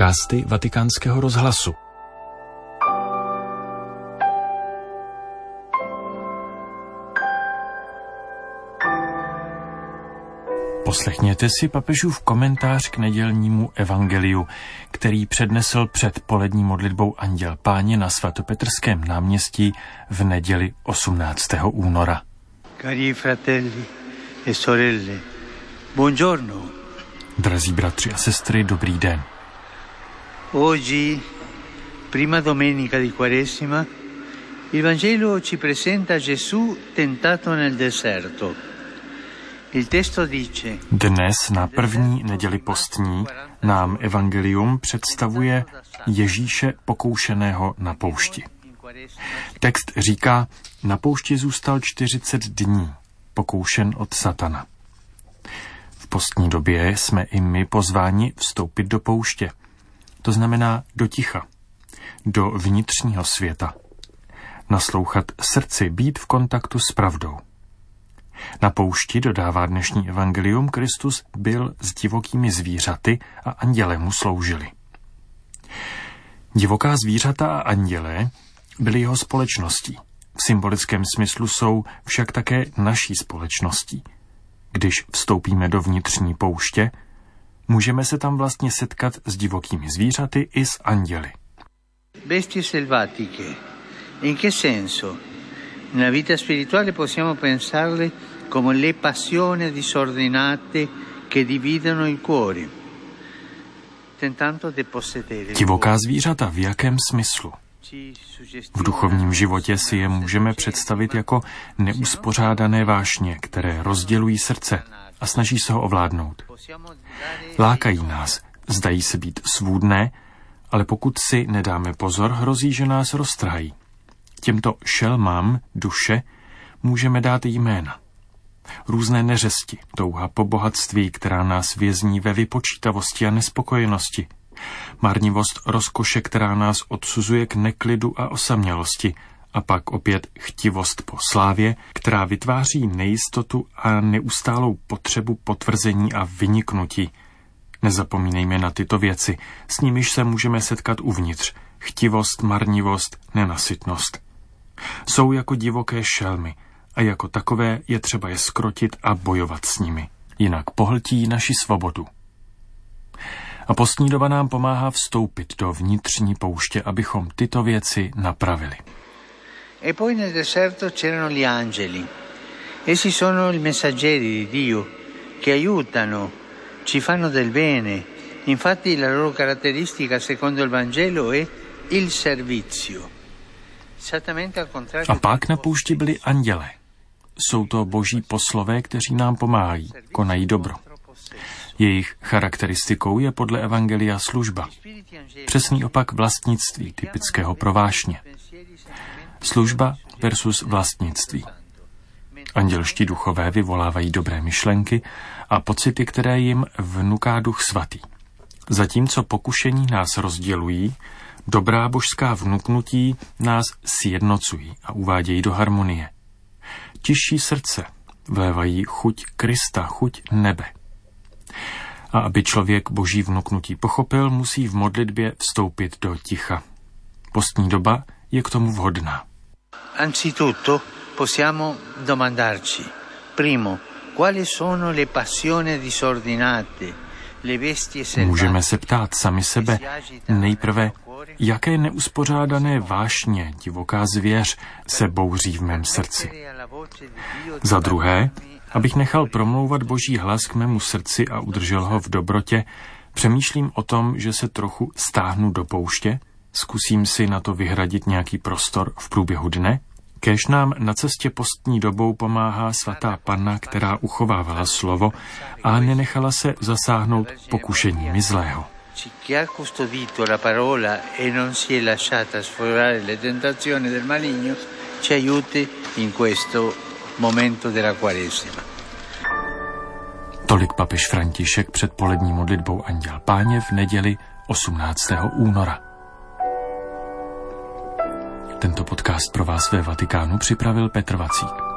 podcasty Vatikánského rozhlasu. Poslechněte si papežův komentář k nedělnímu evangeliu, který přednesl před polední modlitbou Anděl Páně na svatopetrském náměstí v neděli 18. února. Cari fratelli e sorelle, buongiorno. Drazí bratři a sestry, dobrý den. Oggi, prima domenica di Quaresima, il Vangelo ci presenta Gesù tentato nel deserto. Dnes na první neděli postní nám evangelium představuje Ježíše pokoušeného na poušti. Text říká, na poušti zůstal 40 dní, pokoušen od satana. V postní době jsme i my pozváni vstoupit do pouště. To znamená do ticha, do vnitřního světa. Naslouchat srdci, být v kontaktu s pravdou. Na poušti, dodává dnešní evangelium, Kristus byl s divokými zvířaty a anděle mu sloužili. Divoká zvířata a anděle byly jeho společností. V symbolickém smyslu jsou však také naší společností. Když vstoupíme do vnitřní pouště, můžeme se tam vlastně setkat s divokými zvířaty i s anděli. Bestie selvatiche. In che senso? Nella vita spirituale possiamo pensarle come le passioni disordinate che dividono il cuore. Divoká zvířata v jakém smyslu? V duchovním životě si je můžeme představit jako neuspořádané vášně, které rozdělují srdce a snaží se ho ovládnout. Lákají nás, zdají se být svůdné, ale pokud si nedáme pozor, hrozí, že nás roztrhají. Těmto šelmám duše můžeme dát jména. Různé neřesti, touha po bohatství, která nás vězní ve vypočítavosti a nespokojenosti. Marnivost rozkoše, která nás odsuzuje k neklidu a osamělosti. A pak opět chtivost po slávě, která vytváří nejistotu a neustálou potřebu potvrzení a vyniknutí. Nezapomínejme na tyto věci, s nimiž se můžeme setkat uvnitř. Chtivost, marnivost, nenasytnost. Jsou jako divoké šelmy a jako takové je třeba je skrotit a bojovat s nimi. Jinak pohltí naši svobodu. A postní doba nám pomáhá vstoupit do vnitřní pouště, abychom tyto věci napravili. E poi nel deserto c'erano gli angeli. Essi sono i messaggeri di Dio che aiutano, ci fanno del bene. Infatti la loro caratteristica secondo il Vangelo è il servizio. Esattamente al contrario A pak na poušti byli anděle. Jsou to boží poslové, kteří nám pomáhají, konají dobro. Jejich charakteristikou je podle Evangelia služba. Přesný opak vlastnictví, typického pro vášně. Služba versus vlastnictví. Andělští duchové vyvolávají dobré myšlenky a pocity, které jim vnuká duch svatý. Zatímco pokušení nás rozdělují, dobrá božská vnuknutí nás sjednocují a uvádějí do harmonie. Tižší srdce vlévají chuť Krista, chuť nebe. A aby člověk boží vnuknutí pochopil, musí v modlitbě vstoupit do ticha. Postní doba je k tomu vhodná. Anzitutto possiamo domandarci, primo, quali sono le passioni disordinate, Můžeme se ptát sami sebe nejprve, jaké neuspořádané vášně divoká zvěř se bouří v mém srdci. Za druhé, abych nechal promlouvat boží hlas k mému srdci a udržel ho v dobrotě, přemýšlím o tom, že se trochu stáhnu do pouště, zkusím si na to vyhradit nějaký prostor v průběhu dne, Kéž nám na cestě postní dobou pomáhá svatá panna, která uchovávala slovo a nenechala se zasáhnout pokušeními zlého. Parola e ci aiuti in questo momento della Quaresima. Tolik papež František před polední modlitbou Anděl Páně v neděli 18. února. Tento podcast pro vás ve Vatikánu připravil Petr Vacík.